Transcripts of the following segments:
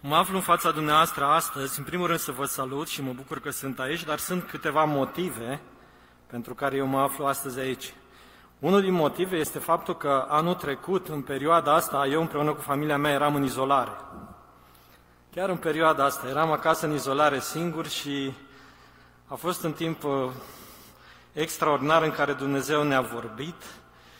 Mă aflu în fața dumneavoastră astăzi, în primul rând să vă salut și mă bucur că sunt aici, dar sunt câteva motive pentru care eu mă aflu astăzi aici. Unul din motive este faptul că anul trecut, în perioada asta, eu împreună cu familia mea eram în izolare. Chiar în perioada asta, eram acasă în izolare singur și a fost un timp uh, extraordinar în care Dumnezeu ne-a vorbit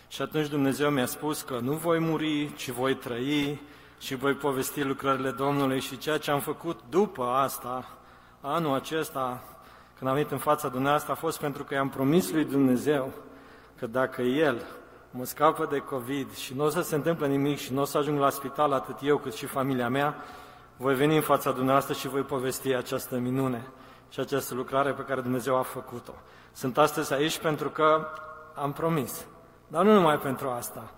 și atunci Dumnezeu mi-a spus că nu voi muri, ci voi trăi și voi povesti lucrările Domnului și ceea ce am făcut după asta, anul acesta, când am venit în fața dumneavoastră, a fost pentru că i-am promis lui Dumnezeu că dacă El mă scapă de COVID și nu o să se întâmple nimic și nu o să ajung la spital atât eu cât și familia mea, voi veni în fața dumneavoastră și voi povesti această minune și această lucrare pe care Dumnezeu a făcut-o. Sunt astăzi aici pentru că am promis, dar nu numai pentru asta.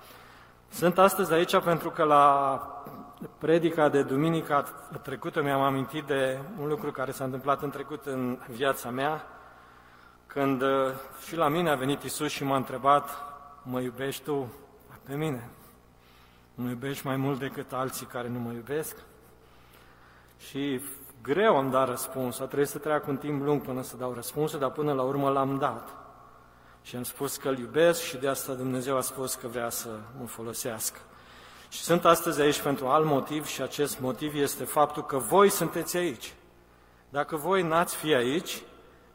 Sunt astăzi aici pentru că la predica de duminica trecută mi-am amintit de un lucru care s-a întâmplat în trecut în viața mea, când uh, și la mine a venit Isus și m-a întrebat, mă iubești tu pe mine? Mă iubești mai mult decât alții care nu mă iubesc? Și greu am dat răspuns, a trebuit să treacă un timp lung până să dau răspunsul, dar până la urmă l-am dat. Și am spus că îl iubesc și de asta Dumnezeu a spus că vrea să mă folosească. Și sunt astăzi aici pentru alt motiv și acest motiv este faptul că voi sunteți aici. Dacă voi n-ați fi aici,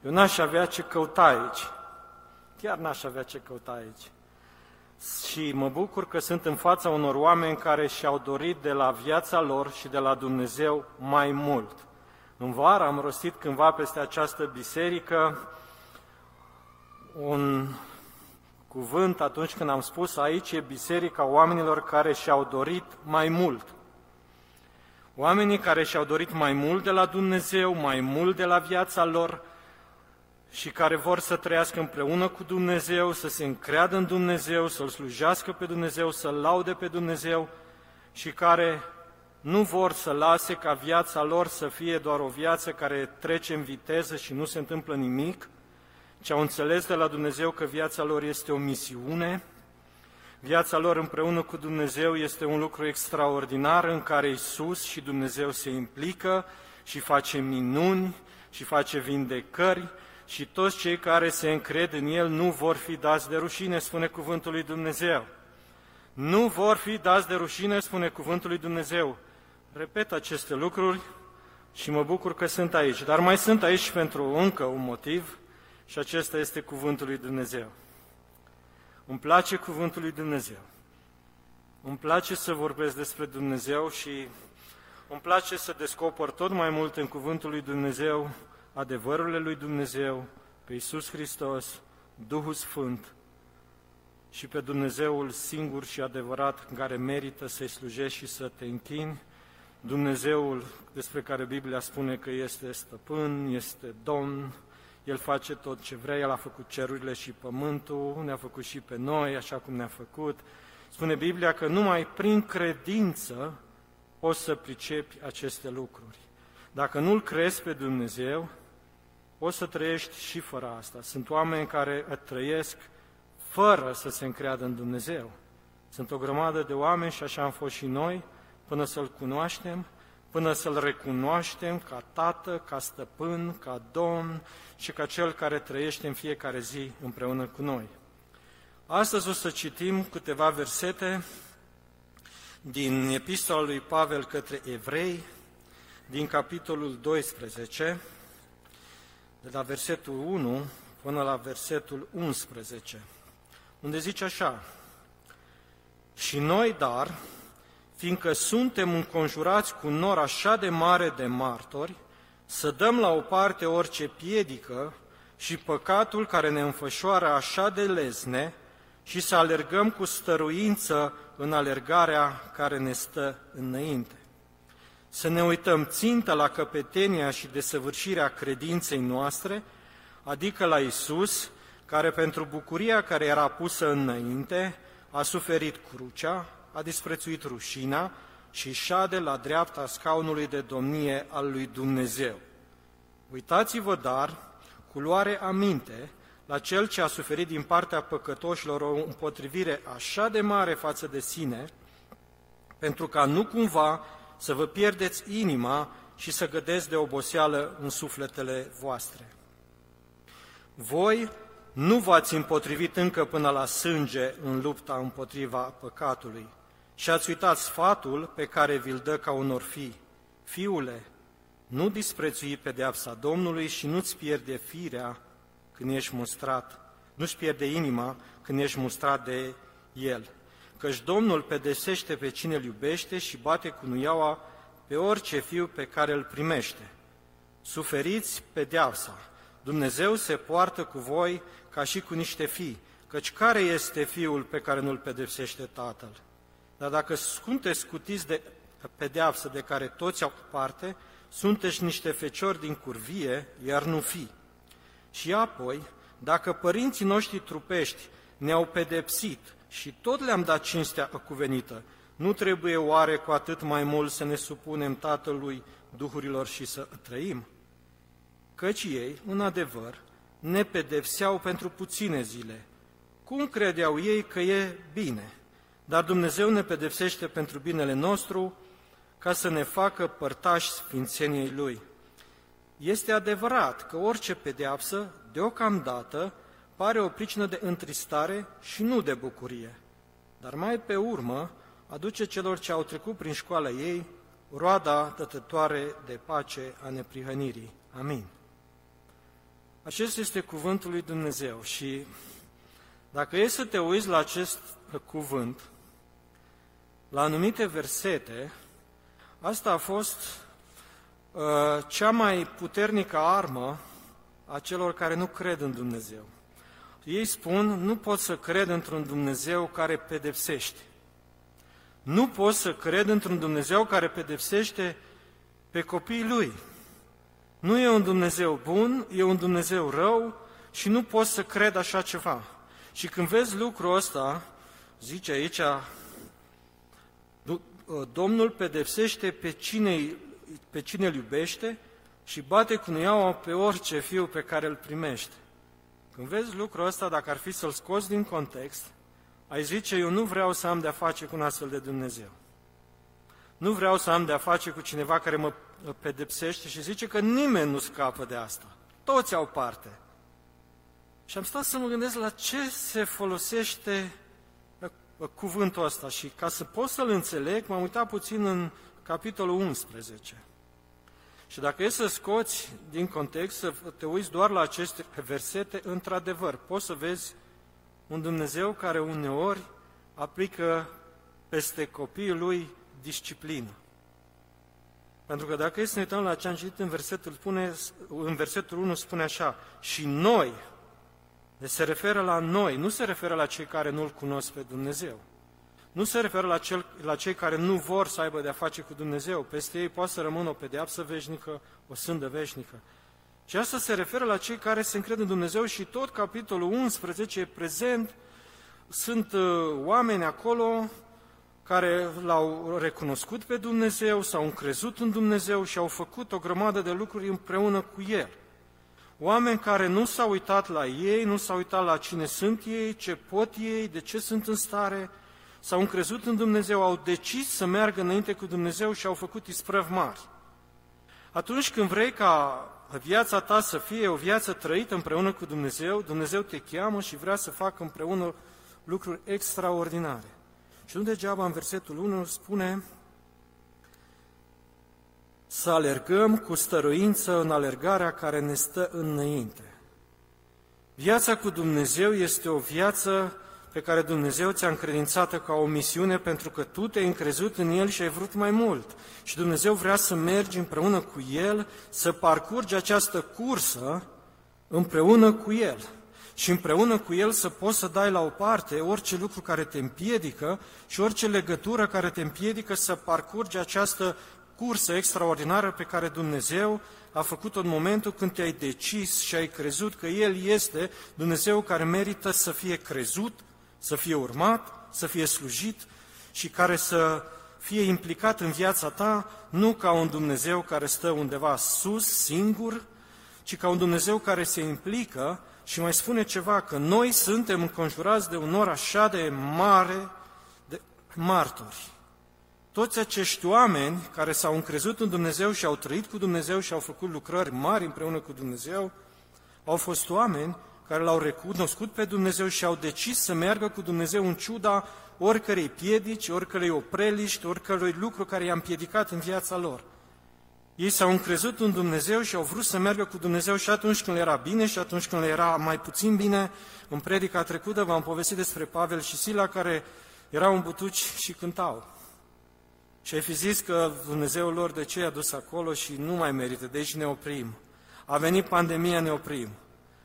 eu n-aș avea ce căuta aici. Chiar n-aș avea ce căuta aici. Și mă bucur că sunt în fața unor oameni care și-au dorit de la viața lor și de la Dumnezeu mai mult. În vară am rostit cândva peste această biserică un cuvânt atunci când am spus aici e biserica oamenilor care și-au dorit mai mult. Oamenii care și-au dorit mai mult de la Dumnezeu, mai mult de la viața lor și care vor să trăiască împreună cu Dumnezeu, să se încreadă în Dumnezeu, să-L slujească pe Dumnezeu, să-L laude pe Dumnezeu și care nu vor să lase ca viața lor să fie doar o viață care trece în viteză și nu se întâmplă nimic, ci au înțeles de la Dumnezeu că viața lor este o misiune, viața lor împreună cu Dumnezeu este un lucru extraordinar în care Isus și Dumnezeu se implică și face minuni și face vindecări și toți cei care se încred în El nu vor fi dați de rușine, spune cuvântul lui Dumnezeu. Nu vor fi dați de rușine, spune cuvântul lui Dumnezeu. Repet aceste lucruri și mă bucur că sunt aici. Dar mai sunt aici pentru încă un motiv și acesta este cuvântul lui Dumnezeu. Îmi place cuvântul lui Dumnezeu. Îmi place să vorbesc despre Dumnezeu și îmi place să descoper tot mai mult în cuvântul lui Dumnezeu adevărurile lui Dumnezeu, pe Iisus Hristos, Duhul Sfânt și pe Dumnezeul singur și adevărat în care merită să-i slujești și să te închini, Dumnezeul despre care Biblia spune că este stăpân, este domn, El face tot ce vrea, El a făcut cerurile și pământul, ne-a făcut și pe noi, așa cum ne-a făcut. Spune Biblia că numai prin credință poți să pricepi aceste lucruri. Dacă nu-L crezi pe Dumnezeu, o să trăiești și fără asta. Sunt oameni care trăiesc fără să se încreadă în Dumnezeu. Sunt o grămadă de oameni și așa am fost și noi, până să-L cunoaștem, până să-L recunoaștem ca Tată, ca Stăpân, ca Domn și ca Cel care trăiește în fiecare zi împreună cu noi. Astăzi o să citim câteva versete din Epistola lui Pavel către Evrei, din capitolul 12, de la versetul 1 până la versetul 11, unde zice așa, Și noi, dar, fiindcă suntem înconjurați cu un nor așa de mare de martori, să dăm la o parte orice piedică și păcatul care ne înfășoară așa de lezne și să alergăm cu stăruință în alergarea care ne stă înainte. Să ne uităm țintă la căpetenia și desăvârșirea credinței noastre, adică la Isus, care pentru bucuria care era pusă înainte, a suferit crucea, a disprețuit rușina și șade la dreapta scaunului de domnie al lui Dumnezeu. Uitați-vă, dar, cu luare aminte, la cel ce a suferit din partea păcătoșilor o împotrivire așa de mare față de sine, pentru ca nu cumva să vă pierdeți inima și să gădeți de oboseală în sufletele voastre. Voi nu v-ați împotrivit încă până la sânge în lupta împotriva păcatului și ați uitat sfatul pe care vi-l dă ca unor fii. Fiule, nu disprețui pedeapsa Domnului și nu-ți pierde firea când ești mustrat, nu-ți pierde inima când ești mustrat de El. Căci Domnul pedesește pe cine îl iubește și bate cu nuiaua pe orice fiu pe care îl primește. Suferiți pedeapsa. Dumnezeu se poartă cu voi ca și cu niște fii, căci care este fiul pe care nu-l pedepsește tatăl? Dar dacă sunteți scutiți de pedeapsă de care toți au parte, sunteți niște feciori din curvie, iar nu fi. Și apoi, dacă părinții noștri trupești ne-au pedepsit și tot le-am dat cinstea cuvenită, nu trebuie oare cu atât mai mult să ne supunem Tatălui Duhurilor și să trăim? Căci ei, în adevăr, ne pedepseau pentru puține zile. Cum credeau ei că e bine? Dar Dumnezeu ne pedepsește pentru binele nostru, ca să ne facă părtași sfințeniei Lui. Este adevărat că orice pedeapsă, deocamdată, pare o pricină de întristare și nu de bucurie, dar mai pe urmă aduce celor ce au trecut prin școala ei roada dătătoare de pace a neprihănirii. Amin. Acesta este cuvântul lui Dumnezeu și dacă e să te uiți la acest cuvânt, la anumite versete, asta a fost uh, cea mai puternică armă a celor care nu cred în Dumnezeu. Ei spun, nu pot să cred într-un Dumnezeu care pedepsește. Nu pot să cred într-un Dumnezeu care pedepsește pe copiii Lui. Nu e un Dumnezeu bun, e un Dumnezeu rău și nu pot să cred așa ceva. Și când vezi lucrul ăsta, zice aici, Domnul pedepsește pe cine, pe cine îl iubește și bate cu nuiaua pe orice fiu pe care îl primește. Când vezi lucrul ăsta, dacă ar fi să-l scoți din context, ai zice, eu nu vreau să am de-a face cu un astfel de Dumnezeu. Nu vreau să am de-a face cu cineva care mă pedepsește și zice că nimeni nu scapă de asta. Toți au parte. Și am stat să mă gândesc la ce se folosește cuvântul ăsta și ca să pot să-l înțeleg, m-am uitat puțin în capitolul 11. Și dacă e să scoți din context, să te uiți doar la aceste versete, într-adevăr, poți să vezi un Dumnezeu care uneori aplică peste copiii lui disciplină. Pentru că dacă e să ne uităm la ce am citit în versetul, spune, în versetul 1, spune așa, și noi, deci se referă la noi, nu se referă la cei care nu-L cunosc pe Dumnezeu. Nu se referă la, cel, la cei care nu vor să aibă de-a face cu Dumnezeu. Peste ei poate să rămână o pedeapsă veșnică, o sândă veșnică. Și asta se referă la cei care se încred în Dumnezeu și tot capitolul 11 e prezent. Sunt uh, oameni acolo care l-au recunoscut pe Dumnezeu, s-au încrezut în Dumnezeu și au făcut o grămadă de lucruri împreună cu El. Oameni care nu s-au uitat la ei, nu s-au uitat la cine sunt ei, ce pot ei, de ce sunt în stare, s-au încrezut în Dumnezeu, au decis să meargă înainte cu Dumnezeu și au făcut isprăvi mari. Atunci când vrei ca viața ta să fie o viață trăită împreună cu Dumnezeu, Dumnezeu te cheamă și vrea să facă împreună lucruri extraordinare. Și nu degeaba în versetul 1 spune să alergăm cu stăruință în alergarea care ne stă înainte. Viața cu Dumnezeu este o viață pe care Dumnezeu ți-a încredințată ca o misiune pentru că tu te-ai încrezut în El și ai vrut mai mult. Și Dumnezeu vrea să mergi împreună cu El, să parcurgi această cursă împreună cu El. Și împreună cu El să poți să dai la o parte orice lucru care te împiedică și orice legătură care te împiedică să parcurgi această cursă extraordinară pe care Dumnezeu a făcut-o în momentul când te-ai decis și ai crezut că El este Dumnezeu care merită să fie crezut, să fie urmat, să fie slujit și care să fie implicat în viața ta, nu ca un Dumnezeu care stă undeva sus, singur, ci ca un Dumnezeu care se implică și mai spune ceva, că noi suntem înconjurați de un nor așa de mare de martori. Toți acești oameni care s-au încrezut în Dumnezeu și au trăit cu Dumnezeu și au făcut lucrări mari împreună cu Dumnezeu, au fost oameni care l-au recunoscut pe Dumnezeu și au decis să meargă cu Dumnezeu în ciuda oricărei piedici, oricărei opreliști, oricărui lucru care i-a împiedicat în viața lor. Ei s-au încrezut în Dumnezeu și au vrut să meargă cu Dumnezeu și atunci când le era bine și atunci când le era mai puțin bine. În predica trecută v-am povestit despre Pavel și Sila care erau în butuci și cântau. Și ai fi zis că Dumnezeul lor de ce i-a dus acolo și nu mai merită, deci ne oprim. A venit pandemia, ne oprim.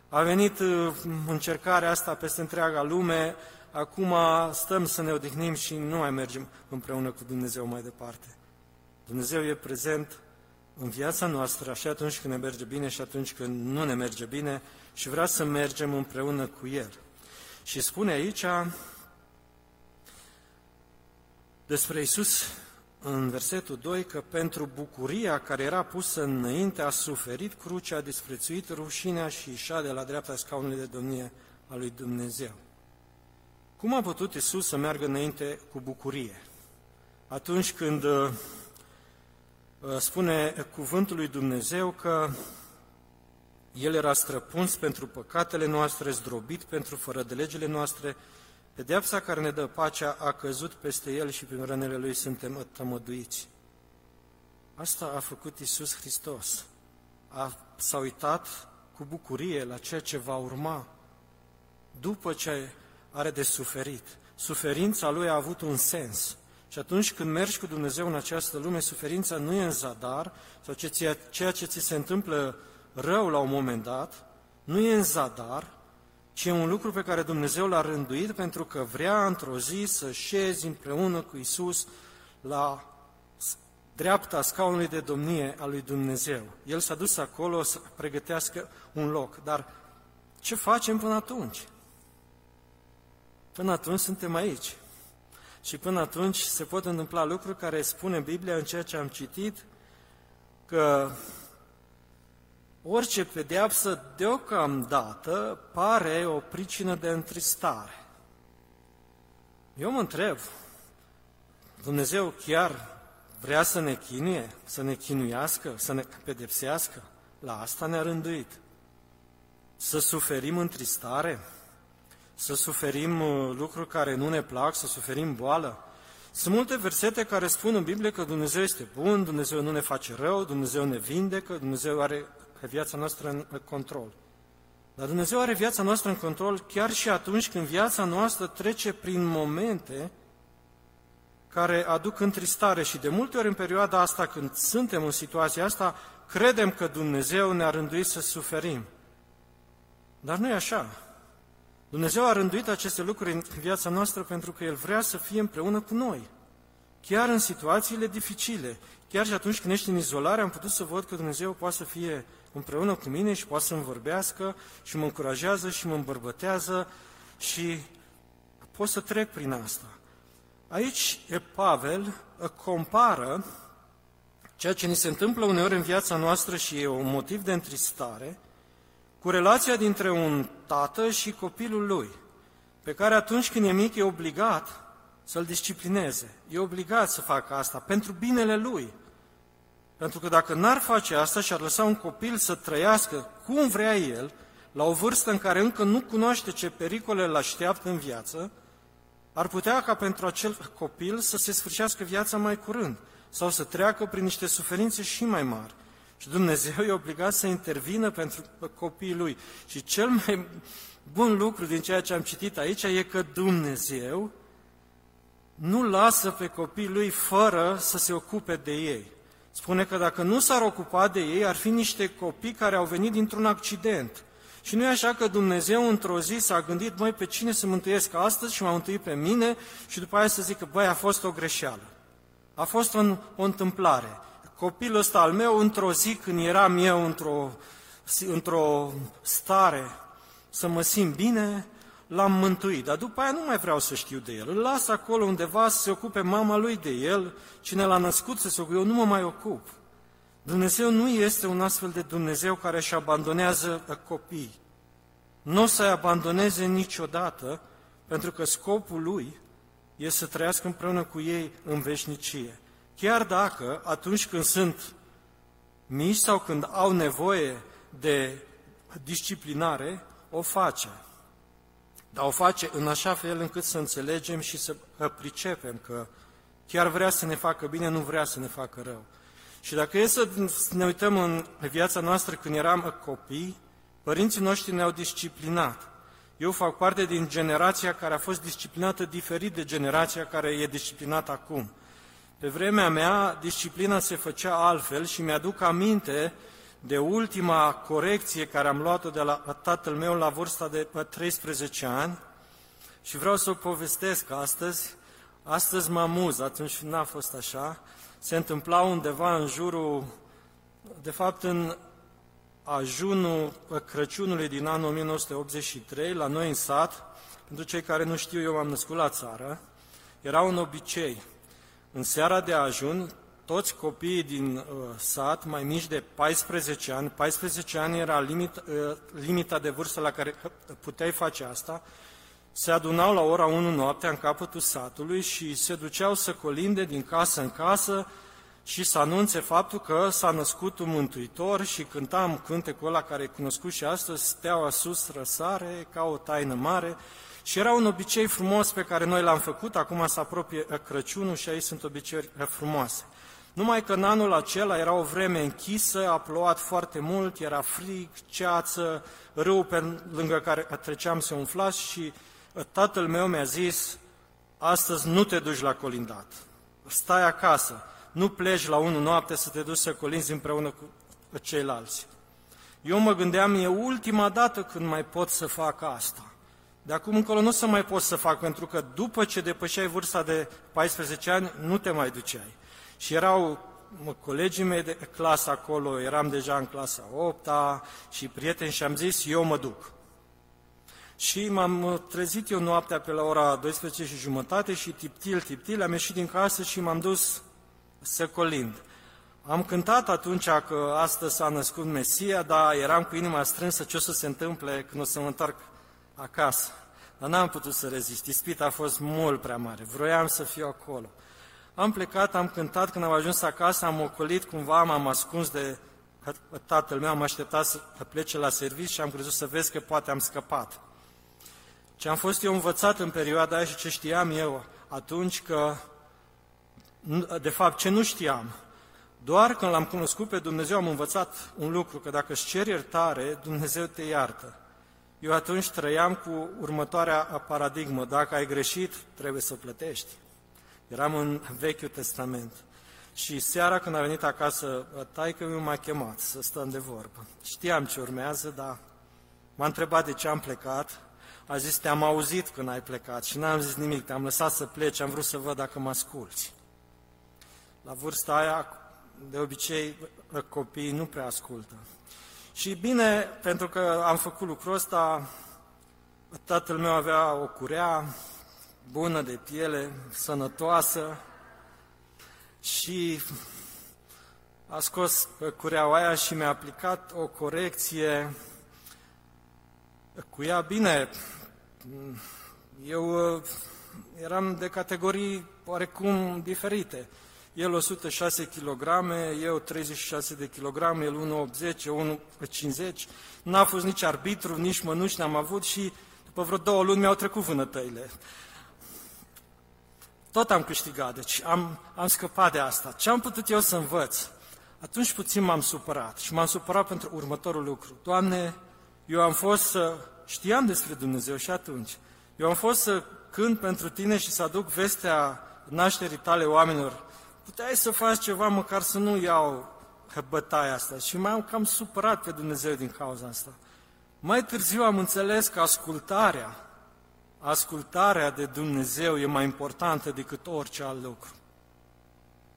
A venit uh, încercarea asta peste întreaga lume, acum stăm să ne odihnim și nu mai mergem împreună cu Dumnezeu mai departe. Dumnezeu e prezent în viața noastră și atunci când ne merge bine și atunci când nu ne merge bine și vrea să mergem împreună cu El. Și spune aici despre Isus în versetul 2 că pentru bucuria care era pusă înainte a suferit crucea, a disprețuit rușinea și ieșa de la dreapta scaunului de domnie a lui Dumnezeu. Cum a putut Isus să meargă înainte cu bucurie? Atunci când uh, uh, spune cuvântul lui Dumnezeu că El era străpuns pentru păcatele noastre, zdrobit pentru fără de legile noastre, Pedeapsa care ne dă pacea a căzut peste el și prin rănele lui suntem tămăduiți. Asta a făcut Isus Hristos. A, s-a uitat cu bucurie la ceea ce va urma după ce are de suferit. Suferința lui a avut un sens. Și atunci când mergi cu Dumnezeu în această lume, suferința nu e în zadar, sau ceea ce ți se întâmplă rău la un moment dat, nu e în zadar, ci e un lucru pe care Dumnezeu l-a rânduit pentru că vrea într-o zi să șezi împreună cu Isus la dreapta scaunului de domnie a lui Dumnezeu. El s-a dus acolo să pregătească un loc. Dar ce facem până atunci? Până atunci suntem aici. Și până atunci se pot întâmpla lucruri care spune Biblia în ceea ce am citit, că Orice pedeapsă deocamdată pare o pricină de întristare. Eu mă întreb, Dumnezeu chiar vrea să ne chinuie, să ne chinuiască, să ne pedepsească? La asta ne-a rânduit. Să suferim întristare, să suferim uh, lucruri care nu ne plac, să suferim boală. Sunt multe versete care spun în Biblie că Dumnezeu este bun, Dumnezeu nu ne face rău, Dumnezeu ne vindecă, Dumnezeu are pe viața noastră în control. Dar Dumnezeu are viața noastră în control chiar și atunci când viața noastră trece prin momente care aduc întristare și de multe ori în perioada asta, când suntem în situația asta, credem că Dumnezeu ne-a rânduit să suferim. Dar nu e așa. Dumnezeu a rânduit aceste lucruri în viața noastră pentru că El vrea să fie împreună cu noi. Chiar în situațiile dificile, chiar și atunci când ești în izolare, am putut să văd că Dumnezeu poate să fie împreună cu mine și poate să-mi vorbească și mă încurajează și mă îmbărbătează și pot să trec prin asta. Aici e Pavel compară ceea ce ni se întâmplă uneori în viața noastră și e un motiv de întristare, cu relația dintre un tată și copilul lui, pe care atunci când e mic e obligat să-l disciplineze. E obligat să facă asta pentru binele lui. Pentru că dacă n-ar face asta și ar lăsa un copil să trăiască cum vrea el, la o vârstă în care încă nu cunoaște ce pericole îl așteaptă în viață, ar putea ca pentru acel copil să se sfârșească viața mai curând sau să treacă prin niște suferințe și mai mari. Și Dumnezeu e obligat să intervină pentru copiii lui. Și cel mai bun lucru din ceea ce am citit aici e că Dumnezeu nu lasă pe copiii lui fără să se ocupe de ei. Spune că dacă nu s-ar ocupa de ei, ar fi niște copii care au venit dintr-un accident. Și nu e așa că Dumnezeu într-o zi s-a gândit, măi, pe cine să mântuiesc astăzi și m-a mântuit pe mine și după aia să zică, băi, a fost o greșeală. A fost o, o întâmplare. Copilul ăsta al meu, într-o zi când eram eu într-o, într-o stare să mă simt bine, l-am mântuit, dar după aia nu mai vreau să știu de el. Îl las acolo undeva să se ocupe mama lui de el, cine l-a născut să se ocupe, eu nu mă mai ocup. Dumnezeu nu este un astfel de Dumnezeu care își abandonează copii. Nu o să-i abandoneze niciodată, pentru că scopul lui e să trăiască împreună cu ei în veșnicie. Chiar dacă atunci când sunt mici sau când au nevoie de disciplinare, o face. Dar o face în așa fel încât să înțelegem și să pricepem că chiar vrea să ne facă bine, nu vrea să ne facă rău. Și dacă e să ne uităm în viața noastră când eram copii, părinții noștri ne-au disciplinat. Eu fac parte din generația care a fost disciplinată diferit de generația care e disciplinată acum. Pe vremea mea, disciplina se făcea altfel și mi-aduc aminte de ultima corecție care am luat-o de la tatăl meu la vârsta de 13 ani și vreau să o povestesc astăzi. Astăzi mă amuz, atunci n-a fost așa. Se întâmpla undeva în jurul, de fapt în ajunul Crăciunului din anul 1983, la noi în sat, pentru cei care nu știu, eu m-am născut la țară, era un obicei. În seara de ajun, toți copiii din uh, sat, mai mici de 14 ani, 14 ani era limit, uh, limita de vârstă la care puteai face asta, se adunau la ora 1 noaptea în capătul satului și se duceau să colinde din casă în casă și să anunțe faptul că s-a născut un mântuitor și cântam cântecul ăla care e cunoscut și astăzi, steaua sus răsare ca o taină mare, și era un obicei frumos pe care noi l-am făcut, acum se apropie Crăciunul și aici sunt obiceiuri frumoase. Numai că în anul acela era o vreme închisă, a plouat foarte mult, era frig, ceață, râu pe lângă care treceam se umfla și tatăl meu mi-a zis, astăzi nu te duci la colindat, stai acasă, nu pleci la unul noapte să te duci să colinzi împreună cu ceilalți. Eu mă gândeam, e ultima dată când mai pot să fac asta. De acum încolo nu o să mai pot să fac, pentru că după ce depășeai vârsta de 14 ani, nu te mai duceai. Și erau mă, colegii mei de clasă acolo, eram deja în clasa 8 -a, și prieteni și am zis, eu mă duc. Și m-am trezit eu noaptea pe la ora 12 și jumătate și tiptil, tiptil, am ieșit din casă și m-am dus să colind. Am cântat atunci că astăzi s-a născut Mesia, dar eram cu inima strânsă ce o să se întâmple când o să mă întorc acasă. Dar n-am putut să rezist, ispita a fost mult prea mare, vroiam să fiu acolo. Am plecat, am cântat, când am ajuns acasă, am ocolit cumva, m-am ascuns de tatăl meu, am așteptat să plece la serviciu și am crezut să vezi că poate am scăpat. Ce am fost eu învățat în perioada aia și ce știam eu atunci că, de fapt, ce nu știam, doar când l-am cunoscut pe Dumnezeu am învățat un lucru, că dacă îți ceri iertare, Dumnezeu te iartă. Eu atunci trăiam cu următoarea paradigmă, dacă ai greșit, trebuie să plătești. Eram în Vechiul Testament. Și seara când a venit acasă, taică mi m-a chemat să stăm de vorbă. Știam ce urmează, dar m-a întrebat de ce am plecat. A zis, te-am auzit când ai plecat și n-am zis nimic, te-am lăsat să pleci, am vrut să văd dacă mă asculți. La vârsta aia, de obicei, copiii nu prea ascultă. Și bine, pentru că am făcut lucrul ăsta, tatăl meu avea o curea, bună de piele, sănătoasă și a scos cureaua aia și mi-a aplicat o corecție cu ea. Bine, eu uh, eram de categorii oarecum diferite. El 106 kg, eu 36 de kg, el 1,80, eu 1,50. N-a fost nici arbitru, nici mănuși n-am avut și după vreo două luni mi-au trecut vânătăile. Tot am câștigat, deci am, am scăpat de asta. Ce am putut eu să învăț? Atunci puțin m-am supărat și m-am supărat pentru următorul lucru. Doamne, eu am fost să știam despre Dumnezeu și atunci. Eu am fost să cânt pentru tine și să aduc vestea nașterii tale oamenilor. Puteai să faci ceva, măcar să nu iau bătaia asta. Și mai am cam supărat pe Dumnezeu din cauza asta. Mai târziu am înțeles că ascultarea ascultarea de Dumnezeu e mai importantă decât orice alt lucru.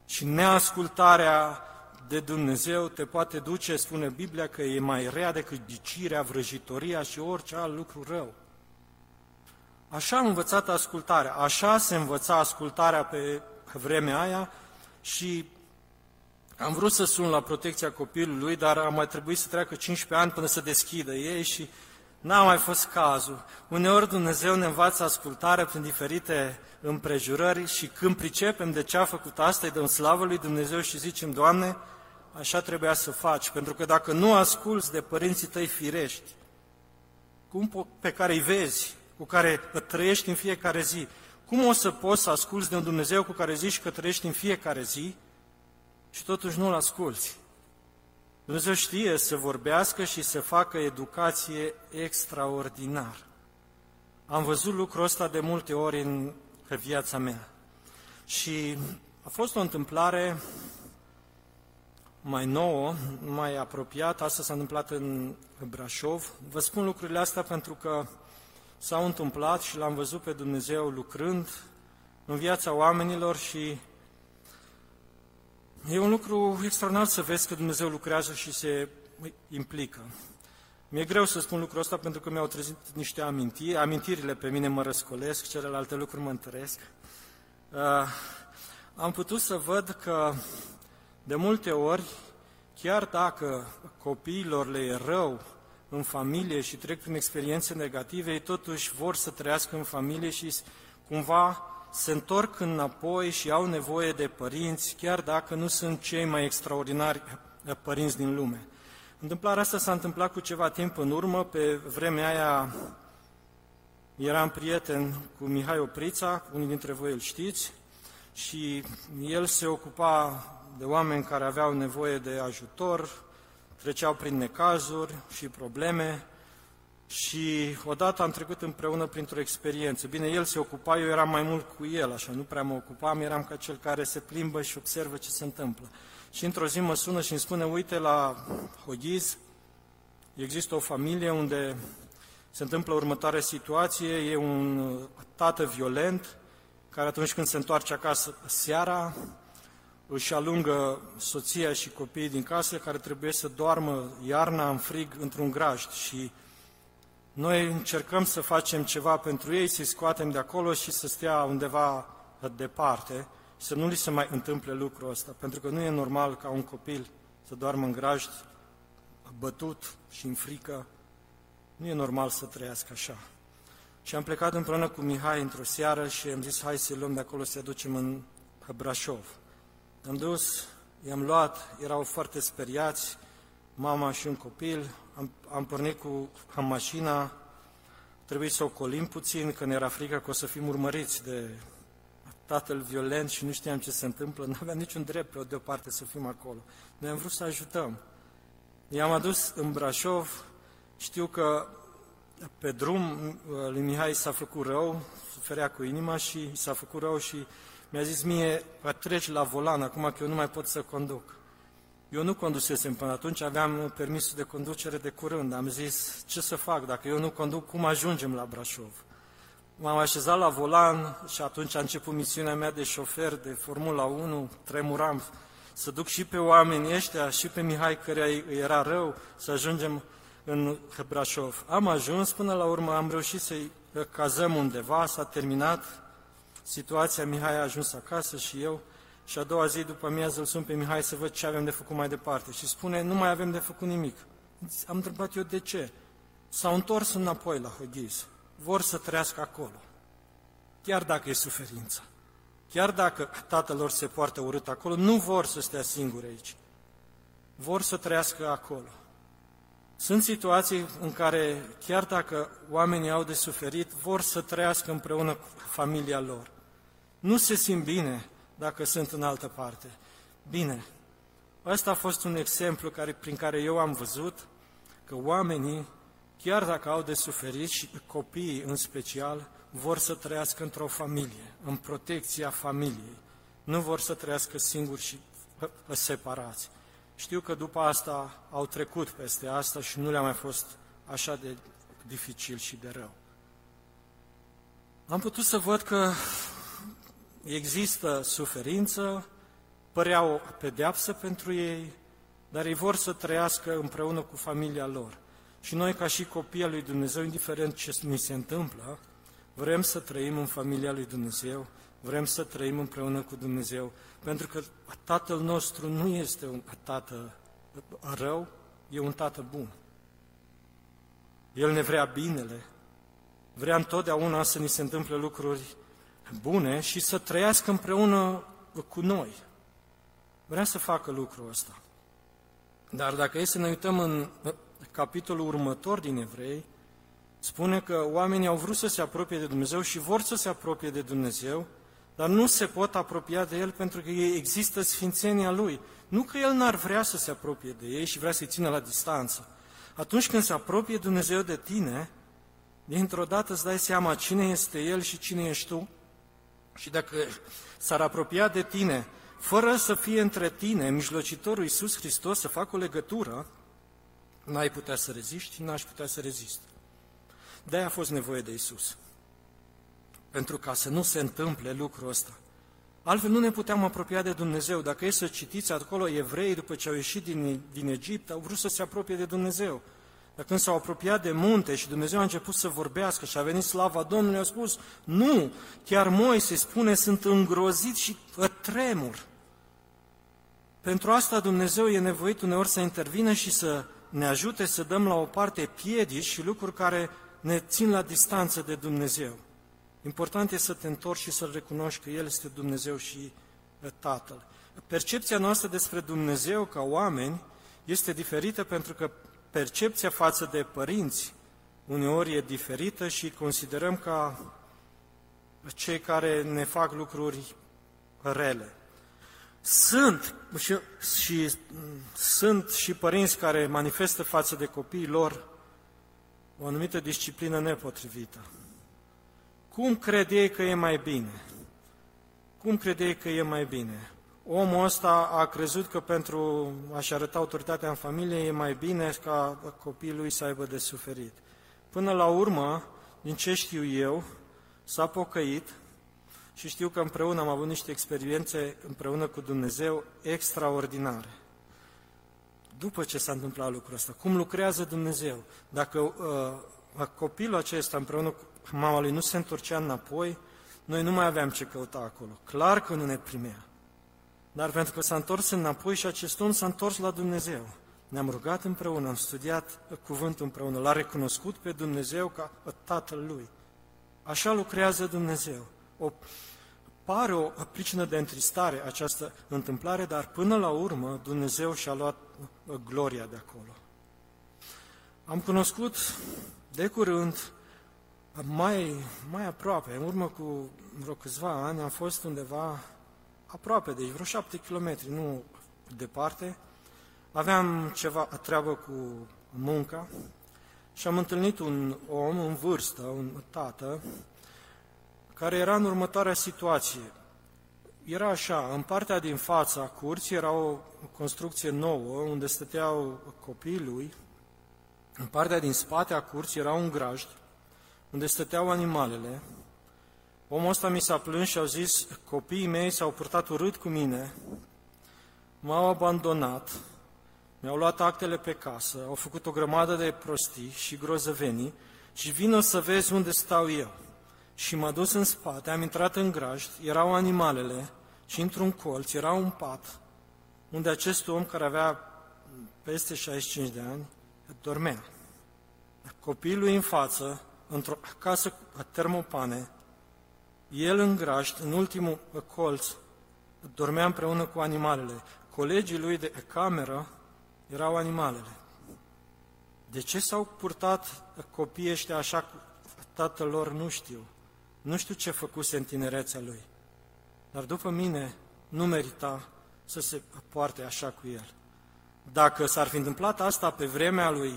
Și neascultarea de Dumnezeu te poate duce, spune Biblia, că e mai rea decât bicirea, vrăjitoria și orice alt lucru rău. Așa am învățat ascultarea, așa se învăța ascultarea pe vremea aia și am vrut să sun la protecția copilului, dar a mai trebuit să treacă 15 ani până să deschidă ei și N-a mai fost cazul. Uneori Dumnezeu ne învață ascultare prin diferite împrejurări și când pricepem de ce a făcut asta, îi dăm slavă lui Dumnezeu și zicem, Doamne, așa trebuia să faci, pentru că dacă nu asculți de părinții tăi firești, cum pe care îi vezi, cu care trăiești în fiecare zi, cum o să poți să asculți de un Dumnezeu cu care zici că trăiești în fiecare zi și totuși nu-L asculți? Dumnezeu știe să vorbească și să facă educație extraordinar. Am văzut lucrul ăsta de multe ori în viața mea. Și a fost o întâmplare mai nouă, mai apropiată, asta s-a întâmplat în Brașov. Vă spun lucrurile astea pentru că s-au întâmplat și l-am văzut pe Dumnezeu lucrând în viața oamenilor și e un lucru extraordinar să vezi că Dumnezeu lucrează și se implică. Mi-e greu să spun lucrul ăsta pentru că mi-au trezit niște amintiri. Amintirile pe mine mă răscolesc, celelalte lucruri mă întăresc. Uh, am putut să văd că de multe ori, chiar dacă copiilor le e rău în familie și trec prin experiențe negative, ei totuși vor să trăiască în familie și cumva se întorc înapoi și au nevoie de părinți, chiar dacă nu sunt cei mai extraordinari părinți din lume. Întâmplarea asta s-a întâmplat cu ceva timp în urmă, pe vremea aia eram prieten cu Mihai Oprița, unii dintre voi îl știți, și el se ocupa de oameni care aveau nevoie de ajutor, treceau prin necazuri și probleme și odată am trecut împreună printr-o experiență. Bine, el se ocupa, eu eram mai mult cu el, așa, nu prea mă ocupam, eram ca cel care se plimbă și observă ce se întâmplă. Și într-o zi mă sună și îmi spune, uite, la Hoghiz există o familie unde se întâmplă următoarea situație, e un tată violent, care atunci când se întoarce acasă seara, își alungă soția și copiii din casă care trebuie să doarmă iarna în frig într-un grajd și noi încercăm să facem ceva pentru ei, să-i scoatem de acolo și să stea undeva departe, să nu li se mai întâmple lucrul ăsta, pentru că nu e normal ca un copil să doarmă în grajd, bătut și în frică, nu e normal să trăiască așa. Și am plecat împreună cu Mihai într-o seară și am zis, hai să luăm de acolo să ducem în Brașov. Am dus, i-am luat, erau foarte speriați, mama și un copil, am, am pornit cu am mașina, trebuie să o colim puțin, că ne era frică că o să fim urmăriți de tatăl violent și nu știam ce se întâmplă, nu aveam niciun drept pe o deoparte să fim acolo. Noi am vrut să ajutăm. I-am adus în Brașov, știu că pe drum lui Mihai s-a făcut rău, suferea cu inima și s-a făcut rău și mi-a zis mie, treci la volan, acum că eu nu mai pot să conduc. Eu nu condusesem până atunci, aveam permisul de conducere de curând. Am zis, ce să fac, dacă eu nu conduc, cum ajungem la Brașov? M-am așezat la volan și atunci a început misiunea mea de șofer de Formula 1, tremuram să duc și pe oamenii ăștia, și pe Mihai, care îi era rău, să ajungem în Brașov. Am ajuns, până la urmă am reușit să-i cazăm undeva, s-a terminat situația, Mihai a ajuns acasă și eu, și a doua zi după amiază îl sun pe Mihai să văd ce avem de făcut mai departe. Și spune, nu mai avem de făcut nimic. Am întrebat eu de ce. S-au întors înapoi la Hoghiz. Vor să trăiască acolo. Chiar dacă e suferință. Chiar dacă tatăl lor se poartă urât acolo, nu vor să stea singuri aici. Vor să trăiască acolo. Sunt situații în care, chiar dacă oamenii au de suferit, vor să trăiască împreună cu familia lor. Nu se simt bine dacă sunt în altă parte. Bine, ăsta a fost un exemplu care, prin care eu am văzut că oamenii, chiar dacă au de suferit și copiii în special, vor să trăiască într-o familie, în protecția familiei. Nu vor să trăiască singuri și separați. Știu că după asta au trecut peste asta și nu le-a mai fost așa de dificil și de rău. Am putut să văd că există suferință, părea o pedeapsă pentru ei, dar ei vor să trăiască împreună cu familia lor. Și noi, ca și copii al lui Dumnezeu, indiferent ce ni se întâmplă, vrem să trăim în familia lui Dumnezeu, vrem să trăim împreună cu Dumnezeu, pentru că Tatăl nostru nu este un tată rău, e un tată bun. El ne vrea binele, vrea întotdeauna să ni se întâmple lucruri bune și să trăiască împreună cu noi. Vrea să facă lucrul ăsta. Dar dacă e să ne uităm în capitolul următor din Evrei, spune că oamenii au vrut să se apropie de Dumnezeu și vor să se apropie de Dumnezeu, dar nu se pot apropia de El pentru că există sfințenia Lui. Nu că El n-ar vrea să se apropie de ei și vrea să-i țină la distanță. Atunci când se apropie Dumnezeu de tine, dintr-o dată îți dai seama cine este El și cine ești tu. Și dacă s-ar apropia de tine, fără să fie între tine, mijlocitorul Iisus Hristos, să facă o legătură, n-ai putea să reziști, n-aș putea să rezist. De-aia a fost nevoie de Isus. Pentru ca să nu se întâmple lucrul ăsta. Altfel nu ne puteam apropia de Dumnezeu. Dacă e să citiți acolo, evrei, după ce au ieșit din, din Egipt, au vrut să se apropie de Dumnezeu. Dar când s-au apropiat de munte și Dumnezeu a început să vorbească și a venit slava Domnului, a spus, nu, chiar Moise spune, sunt îngrozit și tremur. Pentru asta Dumnezeu e nevoit uneori să intervină și să ne ajute să dăm la o parte piedici și lucruri care ne țin la distanță de Dumnezeu. Important e să te întorci și să-L recunoști că El este Dumnezeu și Tatăl. Percepția noastră despre Dumnezeu ca oameni este diferită pentru că percepția față de părinți uneori e diferită și considerăm ca cei care ne fac lucruri rele. Sunt și, și, sunt și părinți care manifestă față de copiii lor o anumită disciplină nepotrivită. Cum cred ei că e mai bine? Cum cred ei că e mai bine? Omul ăsta a crezut că pentru a-și arăta autoritatea în familie e mai bine ca copiii lui să aibă de suferit. Până la urmă, din ce știu eu, s-a pocăit și știu că împreună am avut niște experiențe împreună cu Dumnezeu extraordinare. După ce s-a întâmplat lucrul ăsta, cum lucrează Dumnezeu? Dacă uh, copilul acesta împreună cu mama lui nu se întorcea înapoi, noi nu mai aveam ce căuta acolo. Clar că nu ne primea. Dar pentru că s-a întors înapoi și acest om s-a întors la Dumnezeu. Ne-am rugat împreună, am studiat cuvântul împreună, l-a recunoscut pe Dumnezeu ca Tatăl Lui. Așa lucrează Dumnezeu. O, pare o pricină de întristare această întâmplare, dar până la urmă Dumnezeu și-a luat uh, gloria de acolo. Am cunoscut de curând, mai, mai aproape, în urmă cu vreo câțiva ani, am fost undeva aproape, deci vreo șapte kilometri, nu departe. Aveam ceva treabă cu munca și am întâlnit un om în vârstă, un tată, care era în următoarea situație. Era așa, în partea din fața curții era o construcție nouă unde stăteau copiii lui, în partea din spate a curții era un grajd unde stăteau animalele. Omul ăsta mi s-a plâns și au zis, copiii mei s-au purtat urât cu mine, m-au abandonat, mi-au luat actele pe casă, au făcut o grămadă de prostii și grozăvenii și vină să vezi unde stau eu și m-a dus în spate, am intrat în grajd, erau animalele și într-un colț era un pat unde acest om care avea peste 65 de ani dormea. Copilul în față, într-o casă cu termopane, el în grajd, în ultimul colț, dormea împreună cu animalele. Colegii lui de cameră erau animalele. De ce s-au purtat copiii ăștia așa cu tatăl lor, nu știu. Nu știu ce făcuse în tinerețea lui, dar după mine nu merita să se poarte așa cu el. Dacă s-ar fi întâmplat asta pe vremea lui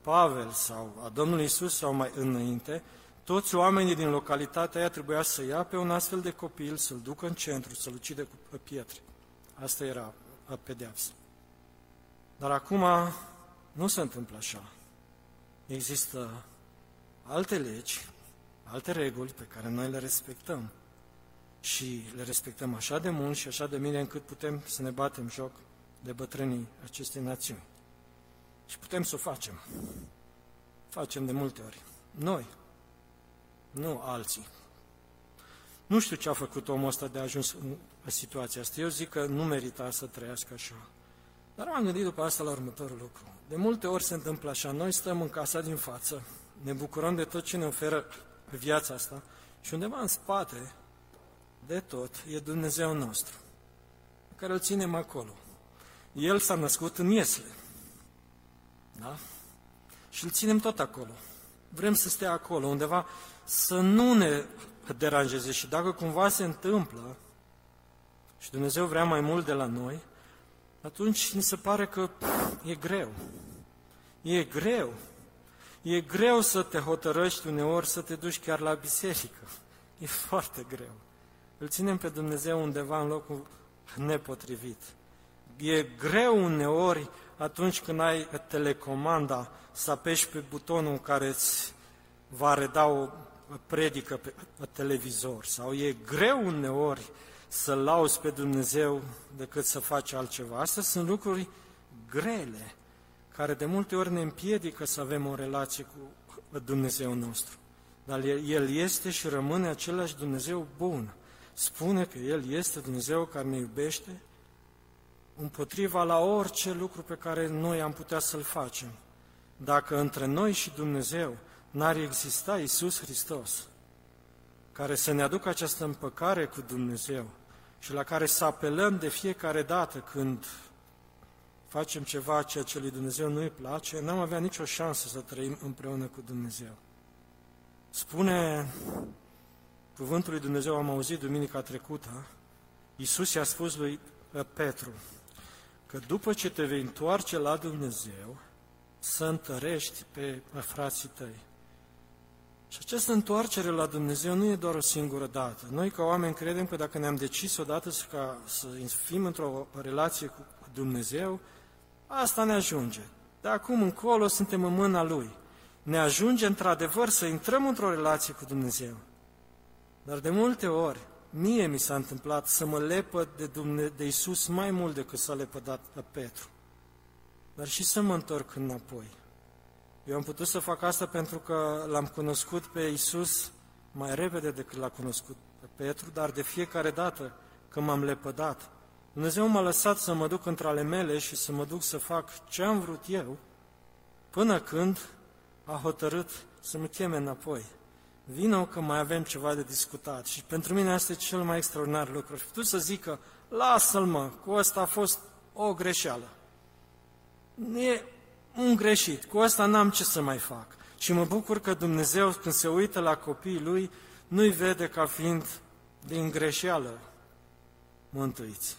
Pavel sau a Domnului Isus sau mai înainte, toți oamenii din localitatea aia trebuia să ia pe un astfel de copil, să-l ducă în centru, să-l ucide cu pietre. Asta era pedeapsă. Dar acum nu se întâmplă așa. Există alte legi alte reguli pe care noi le respectăm. Și le respectăm așa de mult și așa de bine încât putem să ne batem joc de bătrânii acestei națiuni. Și putem să o facem. Facem de multe ori. Noi, nu alții. Nu știu ce a făcut omul ăsta de a ajuns în situația asta. Eu zic că nu merita să trăiască așa. Dar m-am gândit după asta la următorul lucru. De multe ori se întâmplă așa, noi stăm în casa din față, ne bucurăm de tot ce ne oferă viața asta și undeva în spate de tot e Dumnezeu nostru, pe care îl ținem acolo. El s-a născut în Iesle, da? Și îl ținem tot acolo. Vrem să stea acolo, undeva, să nu ne deranjeze și dacă cumva se întâmplă și Dumnezeu vrea mai mult de la noi, atunci ni se pare că e greu. E greu. E greu să te hotărăști uneori să te duci chiar la biserică. E foarte greu. Îl ținem pe Dumnezeu undeva în locul nepotrivit. E greu uneori atunci când ai telecomanda să apeși pe butonul care îți va reda o predică pe televizor. Sau e greu uneori să lauzi pe Dumnezeu decât să faci altceva. Astea sunt lucruri grele, care de multe ori ne împiedică să avem o relație cu Dumnezeu nostru. Dar El este și rămâne același Dumnezeu bun. Spune că El este Dumnezeu care ne iubește împotriva la orice lucru pe care noi am putea să-l facem. Dacă între noi și Dumnezeu n-ar exista Isus Hristos, care să ne aducă această împăcare cu Dumnezeu și la care să apelăm de fiecare dată când facem ceva ceea ce lui Dumnezeu nu îi place, n-am avea nicio șansă să trăim împreună cu Dumnezeu. Spune cuvântul lui Dumnezeu, am auzit duminica trecută, Iisus i-a spus lui Petru că după ce te vei întoarce la Dumnezeu, să întărești pe frații tăi. Și această întoarcere la Dumnezeu nu e doar o singură dată. Noi, ca oameni, credem că dacă ne-am decis odată să, ca, să fim într-o relație cu Dumnezeu, asta ne ajunge. De acum încolo suntem în mâna Lui. Ne ajunge într-adevăr să intrăm într-o relație cu Dumnezeu. Dar de multe ori, mie mi s-a întâmplat să mă lepăd de, Dumne- de Isus mai mult decât s-a lepădat pe Petru. Dar și să mă întorc înapoi. Eu am putut să fac asta pentru că l-am cunoscut pe Isus mai repede decât l-a cunoscut pe Petru, dar de fiecare dată când m-am lepădat, Dumnezeu m-a lăsat să mă duc între ale mele și să mă duc să fac ce am vrut eu, până când a hotărât să mă cheme înapoi. Vină că mai avem ceva de discutat. Și pentru mine asta e cel mai extraordinar lucru. Și tu să zică, lasă-l mă, cu ăsta a fost o greșeală. E un greșit, cu asta n-am ce să mai fac. Și mă bucur că Dumnezeu, când se uită la copiii Lui, nu-i vede ca fiind din greșeală mântuiți.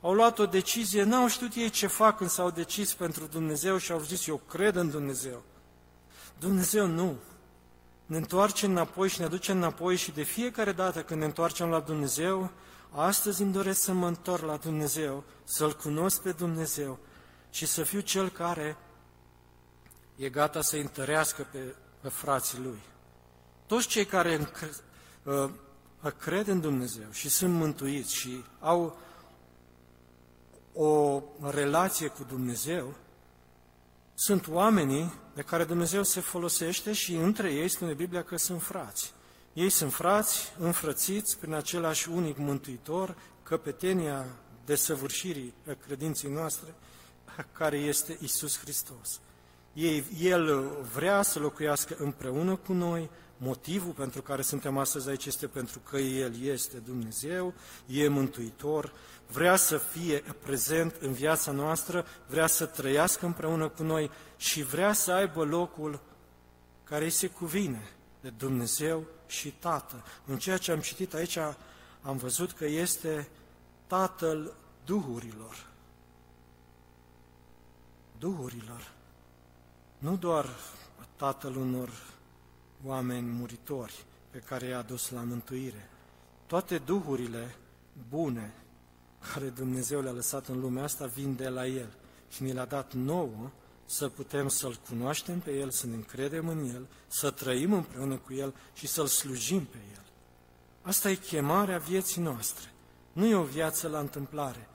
Au luat o decizie, n-au știut ei ce fac când s-au decis pentru Dumnezeu și au zis, eu cred în Dumnezeu. Dumnezeu nu. Ne întoarce înapoi și ne duce înapoi și de fiecare dată când ne întoarcem la Dumnezeu, astăzi îmi doresc să mă întorc la Dumnezeu, să-L cunosc pe Dumnezeu și să fiu cel care e gata să întărească pe, pe frații lui. Toți cei care uh, cred în Dumnezeu și sunt mântuiți și au o relație cu Dumnezeu, sunt oamenii de care Dumnezeu se folosește și între ei spune Biblia că sunt frați. Ei sunt frați, înfrățiți prin același unic mântuitor, căpetenia desăvârșirii credinții noastre, care este Isus Hristos. Ei, El vrea să locuiască împreună cu noi, motivul pentru care suntem astăzi aici este pentru că El este Dumnezeu, e Mântuitor, vrea să fie prezent în viața noastră, vrea să trăiască împreună cu noi și vrea să aibă locul care îi se cuvine de Dumnezeu și Tată. În ceea ce am citit aici am văzut că este Tatăl Duhurilor. Duhurilor. Nu doar Tatăl unor oameni muritori pe care i-a dus la mântuire. Toate duhurile bune care Dumnezeu le-a lăsat în lumea asta vin de la El și ne le-a dat nouă să putem să-L cunoaștem pe El, să ne încredem în El, să trăim împreună cu El și să-L slujim pe El. Asta e chemarea vieții noastre. Nu e o viață la întâmplare.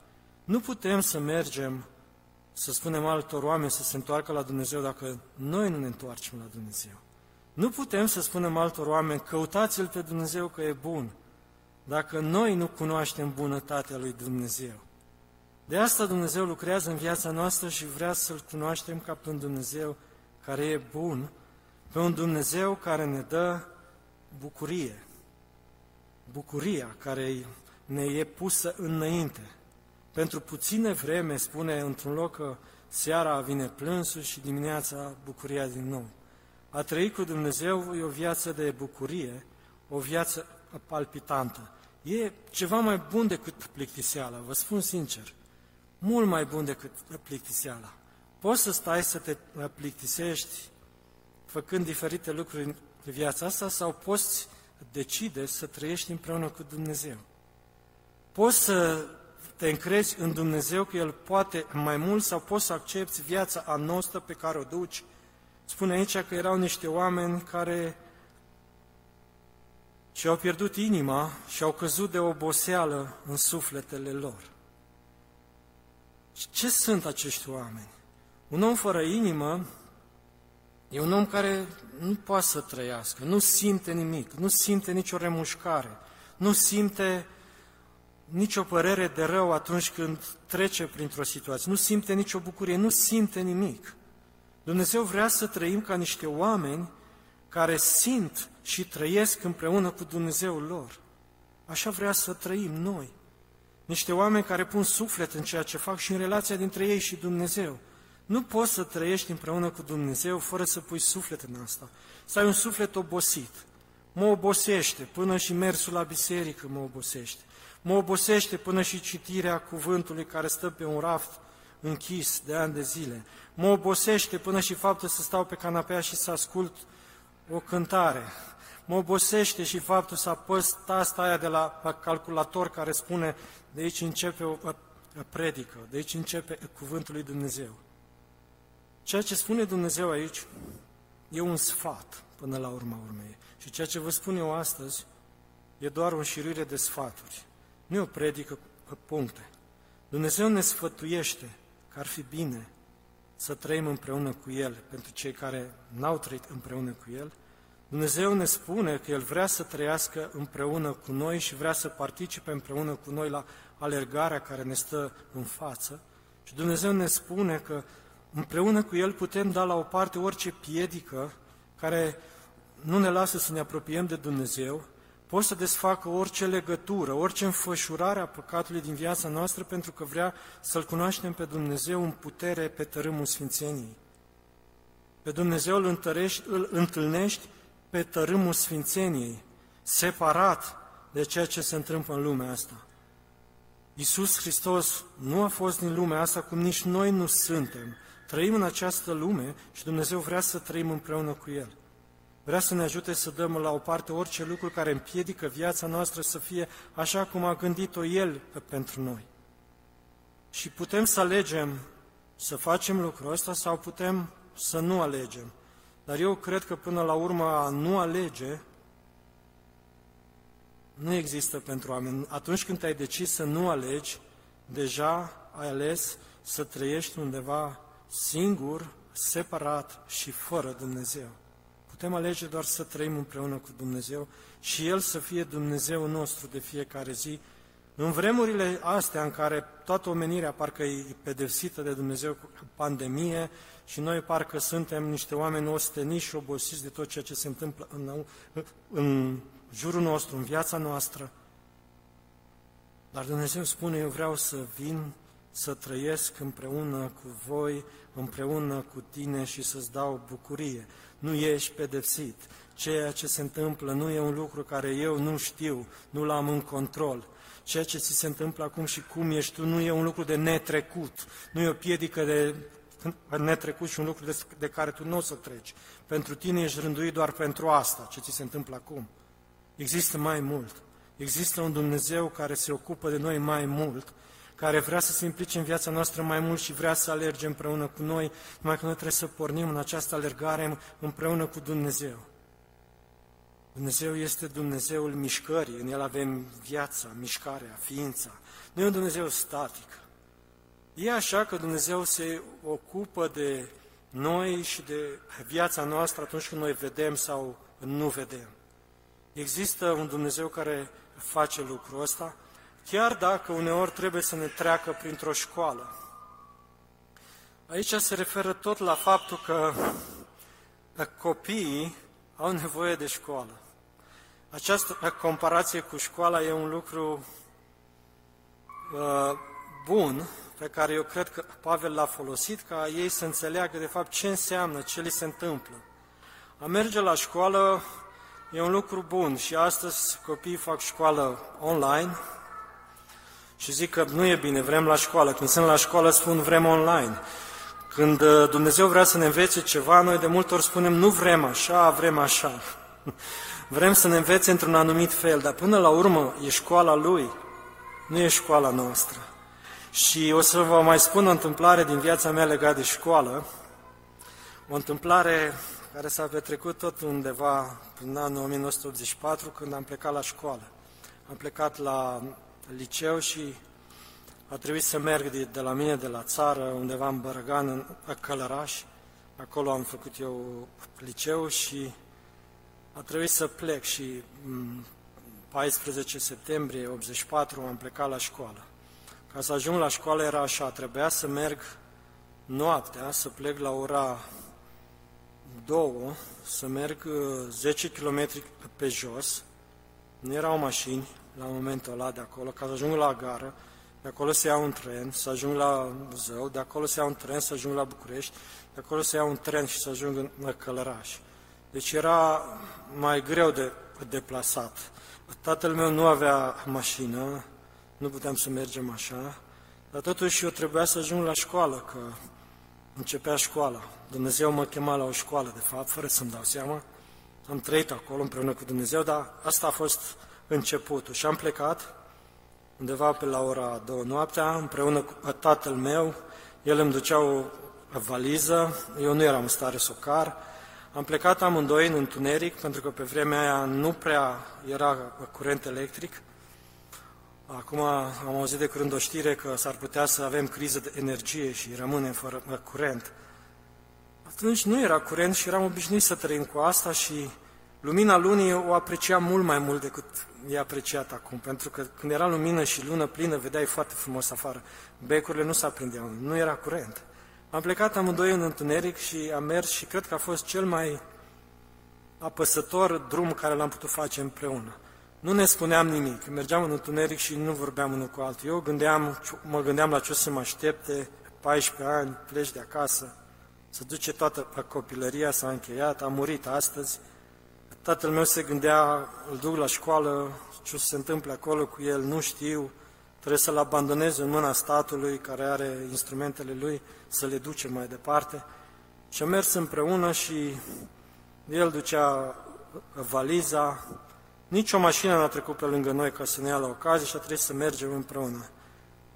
Nu putem să mergem, să spunem altor oameni să se întoarcă la Dumnezeu dacă noi nu ne întoarcem la Dumnezeu. Nu putem să spunem altor oameni, căutați-L pe Dumnezeu că e bun, dacă noi nu cunoaștem bunătatea lui Dumnezeu. De asta Dumnezeu lucrează în viața noastră și vrea să-L cunoaștem ca pe un Dumnezeu care e bun, pe un Dumnezeu care ne dă bucurie. Bucuria care ne e pusă înainte. Pentru puține vreme, spune într-un loc că seara vine plânsul și dimineața bucuria din nou. A trăi cu Dumnezeu e o viață de bucurie, o viață palpitantă. E ceva mai bun decât plictiseala, vă spun sincer. Mult mai bun decât plictiseala. Poți să stai să te plictisești făcând diferite lucruri în viața asta sau poți decide să trăiești împreună cu Dumnezeu. Poți să te încrezi în Dumnezeu că El poate mai mult sau poți să accepti viața a noastră pe care o duci. Spune aici că erau niște oameni care și-au pierdut inima și au căzut de oboseală în sufletele lor. Ce sunt acești oameni? Un om fără inimă e un om care nu poate să trăiască, nu simte nimic, nu simte nicio remușcare, nu simte nicio părere de rău atunci când trece printr-o situație, nu simte nicio bucurie, nu simte nimic. Dumnezeu vrea să trăim ca niște oameni care simt și trăiesc împreună cu Dumnezeul lor. Așa vrea să trăim noi. Niște oameni care pun suflet în ceea ce fac și în relația dintre ei și Dumnezeu. Nu poți să trăiești împreună cu Dumnezeu fără să pui suflet în asta. Să ai un suflet obosit. Mă obosește, până și mersul la biserică mă obosește. Mă obosește până și citirea cuvântului care stă pe un raft închis de ani de zile. Mă obosește până și faptul să stau pe canapea și să ascult o cântare. Mă obosește și faptul să apăs tasta aia de la calculator care spune de aici începe o predică, de aici începe cuvântul lui Dumnezeu. Ceea ce spune Dumnezeu aici e un sfat până la urma urmei. Și ceea ce vă spun eu astăzi e doar o înșiruire de sfaturi. Nu e o predică cu puncte. Dumnezeu ne sfătuiește că ar fi bine să trăim împreună cu El, pentru cei care n-au trăit împreună cu El. Dumnezeu ne spune că El vrea să trăiască împreună cu noi și vrea să participe împreună cu noi la alergarea care ne stă în față. Și Dumnezeu ne spune că împreună cu El putem da la o parte orice piedică care nu ne lasă să ne apropiem de Dumnezeu, pot să desfacă orice legătură, orice înfășurare a păcatului din viața noastră, pentru că vrea să-L cunoaștem pe Dumnezeu în putere pe tărâmul Sfințeniei. Pe Dumnezeu îl, întărești, îl întâlnești pe tărâmul Sfințeniei, separat de ceea ce se întâmplă în lumea asta. Iisus Hristos nu a fost din lumea asta, cum nici noi nu suntem. Trăim în această lume și Dumnezeu vrea să trăim împreună cu El. Vrea să ne ajute să dăm la o parte orice lucru care împiedică viața noastră să fie așa cum a gândit-o El pentru noi. Și putem să alegem să facem lucrul ăsta sau putem să nu alegem. Dar eu cred că până la urmă a nu alege nu există pentru oameni. Atunci când ai decis să nu alegi, deja ai ales să trăiești undeva singur, separat și fără Dumnezeu. Putem alege doar să trăim împreună cu Dumnezeu și El să fie Dumnezeu nostru de fiecare zi. În vremurile astea în care toată omenirea parcă e pedepsită de Dumnezeu cu pandemie și noi parcă suntem niște oameni osteniși și obosiți de tot ceea ce se întâmplă în, în jurul nostru, în viața noastră. Dar Dumnezeu spune, eu vreau să vin să trăiesc împreună cu voi, împreună cu tine și să-ți dau bucurie nu ești pedepsit. Ceea ce se întâmplă nu e un lucru care eu nu știu, nu l-am în control. Ceea ce ți se întâmplă acum și cum ești tu nu e un lucru de netrecut, nu e o piedică de netrecut și un lucru de, de care tu nu o să treci. Pentru tine ești rânduit doar pentru asta, ce ți se întâmplă acum. Există mai mult. Există un Dumnezeu care se ocupă de noi mai mult care vrea să se implice în viața noastră mai mult și vrea să alerge împreună cu noi, numai că noi trebuie să pornim în această alergare împreună cu Dumnezeu. Dumnezeu este Dumnezeul mișcării, în El avem viața, mișcarea, ființa. Nu e un Dumnezeu static. E așa că Dumnezeu se ocupă de noi și de viața noastră atunci când noi vedem sau nu vedem. Există un Dumnezeu care face lucrul ăsta, chiar dacă uneori trebuie să ne treacă printr-o școală. Aici se referă tot la faptul că copiii au nevoie de școală. Această comparație cu școala e un lucru uh, bun pe care eu cred că Pavel l-a folosit ca ei să înțeleagă de fapt ce înseamnă, ce li se întâmplă. A merge la școală e un lucru bun și astăzi copiii fac școală online și zic că nu e bine, vrem la școală. Când sunt la școală spun vrem online. Când uh, Dumnezeu vrea să ne învețe ceva, noi de multe ori spunem nu vrem așa, vrem așa. Vrem să ne învețe într-un anumit fel, dar până la urmă e școala Lui, nu e școala noastră. Și o să vă mai spun o întâmplare din viața mea legată de școală, o întâmplare care s-a petrecut tot undeva prin anul 1984, când am plecat la școală. Am plecat la liceu și a trebuit să merg de, de la mine, de la țară, undeva în Bărăgan, în Călăraș. Acolo am făcut eu liceu și a trebuit să plec și 14 septembrie 84 am plecat la școală. Ca să ajung la școală era așa, trebuia să merg noaptea, să plec la ora 2, să merg 10 uh, km pe jos, nu erau mașini la momentul ăla de acolo, ca să ajung la gară, de acolo să iau un tren, să ajung la Zău, de acolo să iau un tren, să ajung la București, de acolo să iau un tren și să ajung în Călăraș. Deci era mai greu de deplasat. Tatăl meu nu avea mașină, nu puteam să mergem așa, dar totuși eu trebuia să ajung la școală, că începea școala. Dumnezeu mă chema la o școală, de fapt, fără să-mi dau seama. Am trăit acolo împreună cu Dumnezeu, dar asta a fost începutul. Și am plecat undeva pe la ora două noaptea, împreună cu tatăl meu. El îmi ducea o valiză, eu nu eram în stare să o car. Am plecat amândoi în întuneric, pentru că pe vremea aia nu prea era curent electric. Acum am auzit de curând o știre că s-ar putea să avem criză de energie și rămânem fără curent. Atunci nu era curent și eram obișnuit să trăim cu asta și lumina lunii o apreciam mult mai mult decât e apreciat acum, pentru că când era lumină și lună plină, vedeai foarte frumos afară. Becurile nu se aprindeau, nu era curent. Am plecat amândoi în întuneric și am mers și cred că a fost cel mai apăsător drum care l-am putut face împreună. Nu ne spuneam nimic, mergeam în întuneric și nu vorbeam unul cu altul. Eu gândeam, mă gândeam la ce o să mă aștepte, 14 ani, pleci de acasă, să duce toată copilăria, s-a încheiat, a murit astăzi. Tatăl meu se gândea, îl duc la școală, ce o să se întâmple acolo cu el, nu știu, trebuie să-l abandonez în mâna statului care are instrumentele lui, să le duce mai departe. Și am mers împreună și el ducea valiza, nici o mașină n-a trecut pe lângă noi ca să ne ia la ocazie și a trebuit să mergem împreună.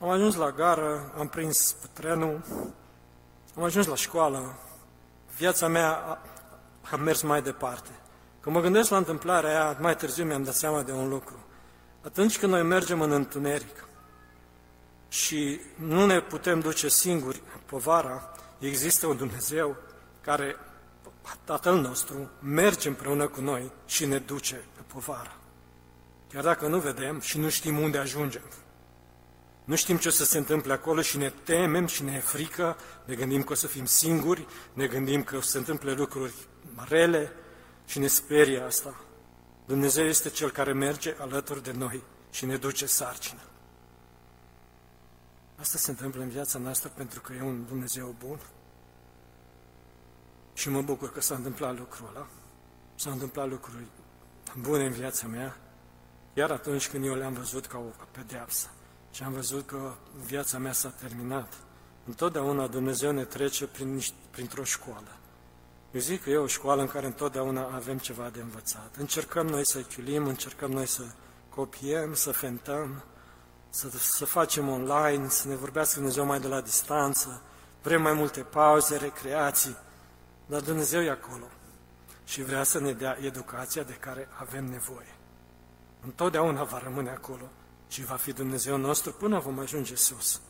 Am ajuns la gară, am prins trenul, am ajuns la școală, viața mea a, a mers mai departe. Când mă gândesc la întâmplarea aia, mai târziu mi-am dat seama de un lucru. Atunci când noi mergem în întuneric și nu ne putem duce singuri povara, există un Dumnezeu care, Tatăl nostru, merge împreună cu noi și ne duce pe povara. Chiar dacă nu vedem și nu știm unde ajungem. Nu știm ce o să se întâmple acolo și ne temem și ne e frică, ne gândim că o să fim singuri, ne gândim că o să se întâmple lucruri rele și ne sperie asta. Dumnezeu este Cel care merge alături de noi și ne duce sarcină. Asta se întâmplă în viața noastră pentru că e un Dumnezeu bun. Și mă bucur că s-a întâmplat lucrul ăla. S-au întâmplat lucruri bune în viața mea, iar atunci când eu le-am văzut ca o pedeapsă și am văzut că viața mea s-a terminat. Întotdeauna Dumnezeu ne trece prin, printr-o școală. Eu zic că e o școală în care întotdeauna avem ceva de învățat. Încercăm noi să chiulim, încercăm noi să copiem, să fentăm, să, să facem online, să ne vorbească Dumnezeu mai de la distanță, vrem mai multe pauze, recreații, dar Dumnezeu e acolo și vrea să ne dea educația de care avem nevoie. Întotdeauna va rămâne acolo și va fi Dumnezeu nostru până vom ajunge sus.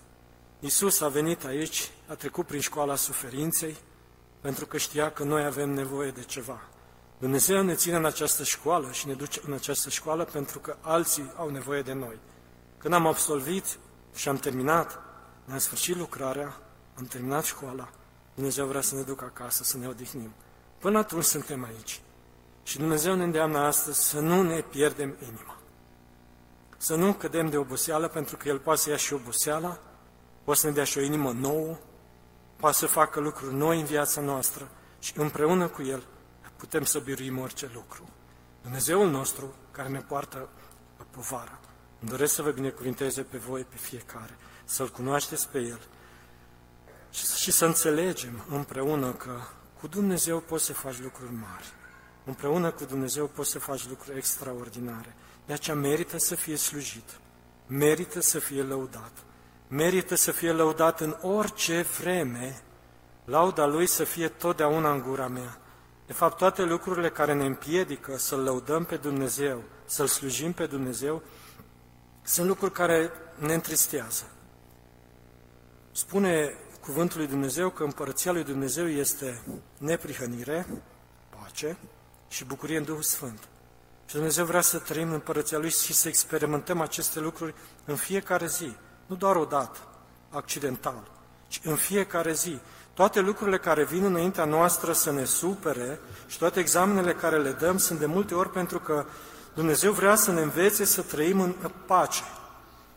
Iisus a venit aici, a trecut prin școala suferinței, pentru că știa că noi avem nevoie de ceva. Dumnezeu ne ține în această școală și ne duce în această școală pentru că alții au nevoie de noi. Când am absolvit și am terminat, ne-am sfârșit lucrarea, am terminat școala, Dumnezeu vrea să ne ducă acasă, să ne odihnim. Până atunci suntem aici. Și Dumnezeu ne îndeamnă astăzi să nu ne pierdem inima. Să nu cădem de oboseală, pentru că El poate să ia și oboseala, poate să ne dea și o inimă nouă, poate să facă lucruri noi în viața noastră și împreună cu El putem să biruim orice lucru. Dumnezeul nostru care ne poartă povara. Îmi doresc să vă binecuvinteze pe voi, pe fiecare, să-L cunoașteți pe El și să înțelegem împreună că cu Dumnezeu poți să faci lucruri mari. Împreună cu Dumnezeu poți să faci lucruri extraordinare. De aceea merită să fie slujit, merită să fie lăudat, merită să fie lăudat în orice vreme, lauda Lui să fie totdeauna în gura mea. De fapt, toate lucrurile care ne împiedică să-L lăudăm pe Dumnezeu, să-L slujim pe Dumnezeu, sunt lucruri care ne întristează. Spune cuvântul lui Dumnezeu că împărăția lui Dumnezeu este neprihănire, pace și bucurie în Duhul Sfânt. Și Dumnezeu vrea să trăim în împărăția Lui și să experimentăm aceste lucruri în fiecare zi, nu doar o dată, accidental, ci în fiecare zi. Toate lucrurile care vin înaintea noastră să ne supere și toate examenele care le dăm sunt de multe ori pentru că Dumnezeu vrea să ne învețe să trăim în pace.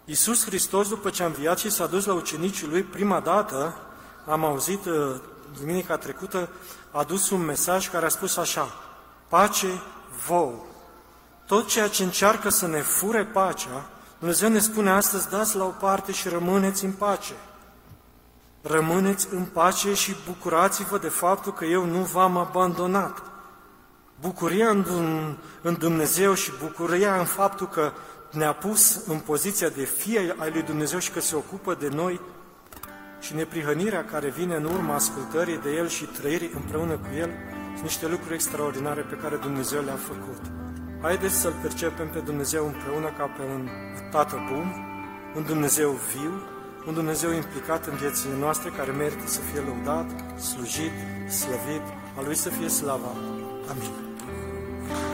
Iisus Hristos, după ce a înviat și s-a dus la ucenicii Lui prima dată, am auzit uh, duminica trecută, a adus un mesaj care a spus așa, pace vouă. Tot ceea ce încearcă să ne fure pacea, Dumnezeu ne spune astăzi, dați la o parte și rămâneți în pace. Rămâneți în pace și bucurați-vă de faptul că eu nu v-am abandonat. Bucuria în, în Dumnezeu și bucuria în faptul că ne-a pus în poziția de fie ai lui Dumnezeu și că se ocupă de noi și neprihănirea care vine în urma ascultării de El și trăirii împreună cu El, sunt niște lucruri extraordinare pe care Dumnezeu le-a făcut. Haideți să-L percepem pe Dumnezeu împreună ca pe un Tată bun, un Dumnezeu viu, un Dumnezeu implicat în viețile noastre care merită să fie lăudat, slujit, slăvit, a Lui să fie slava. Amin.